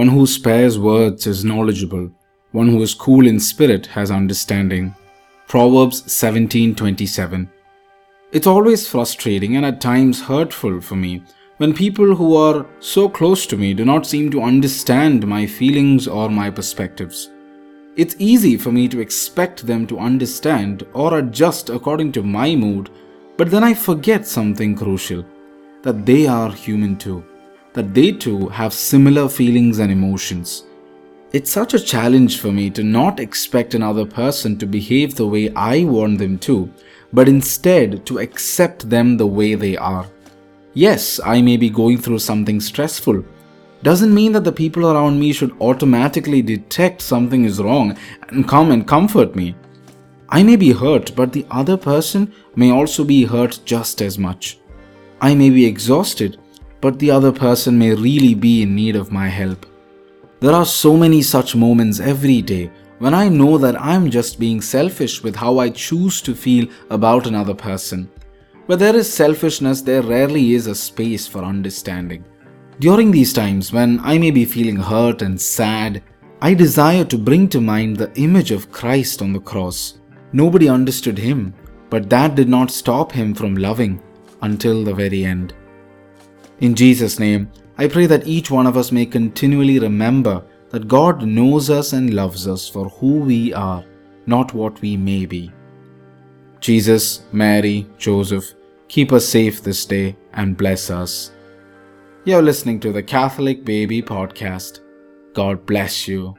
One who spares words is knowledgeable. One who is cool in spirit has understanding. Proverbs 17:27. It's always frustrating and at times hurtful for me when people who are so close to me do not seem to understand my feelings or my perspectives. It's easy for me to expect them to understand or adjust according to my mood, but then I forget something crucial that they are human too, that they too have similar feelings and emotions. It's such a challenge for me to not expect another person to behave the way I want them to, but instead to accept them the way they are. Yes, I may be going through something stressful. Doesn't mean that the people around me should automatically detect something is wrong and come and comfort me. I may be hurt, but the other person may also be hurt just as much. I may be exhausted, but the other person may really be in need of my help. There are so many such moments every day when I know that I'm just being selfish with how I choose to feel about another person. Where there is selfishness, there rarely is a space for understanding. During these times when I may be feeling hurt and sad, I desire to bring to mind the image of Christ on the cross. Nobody understood him, but that did not stop him from loving until the very end. In Jesus' name, I pray that each one of us may continually remember that God knows us and loves us for who we are, not what we may be. Jesus, Mary, Joseph, keep us safe this day and bless us. You're listening to the Catholic Baby Podcast. God bless you.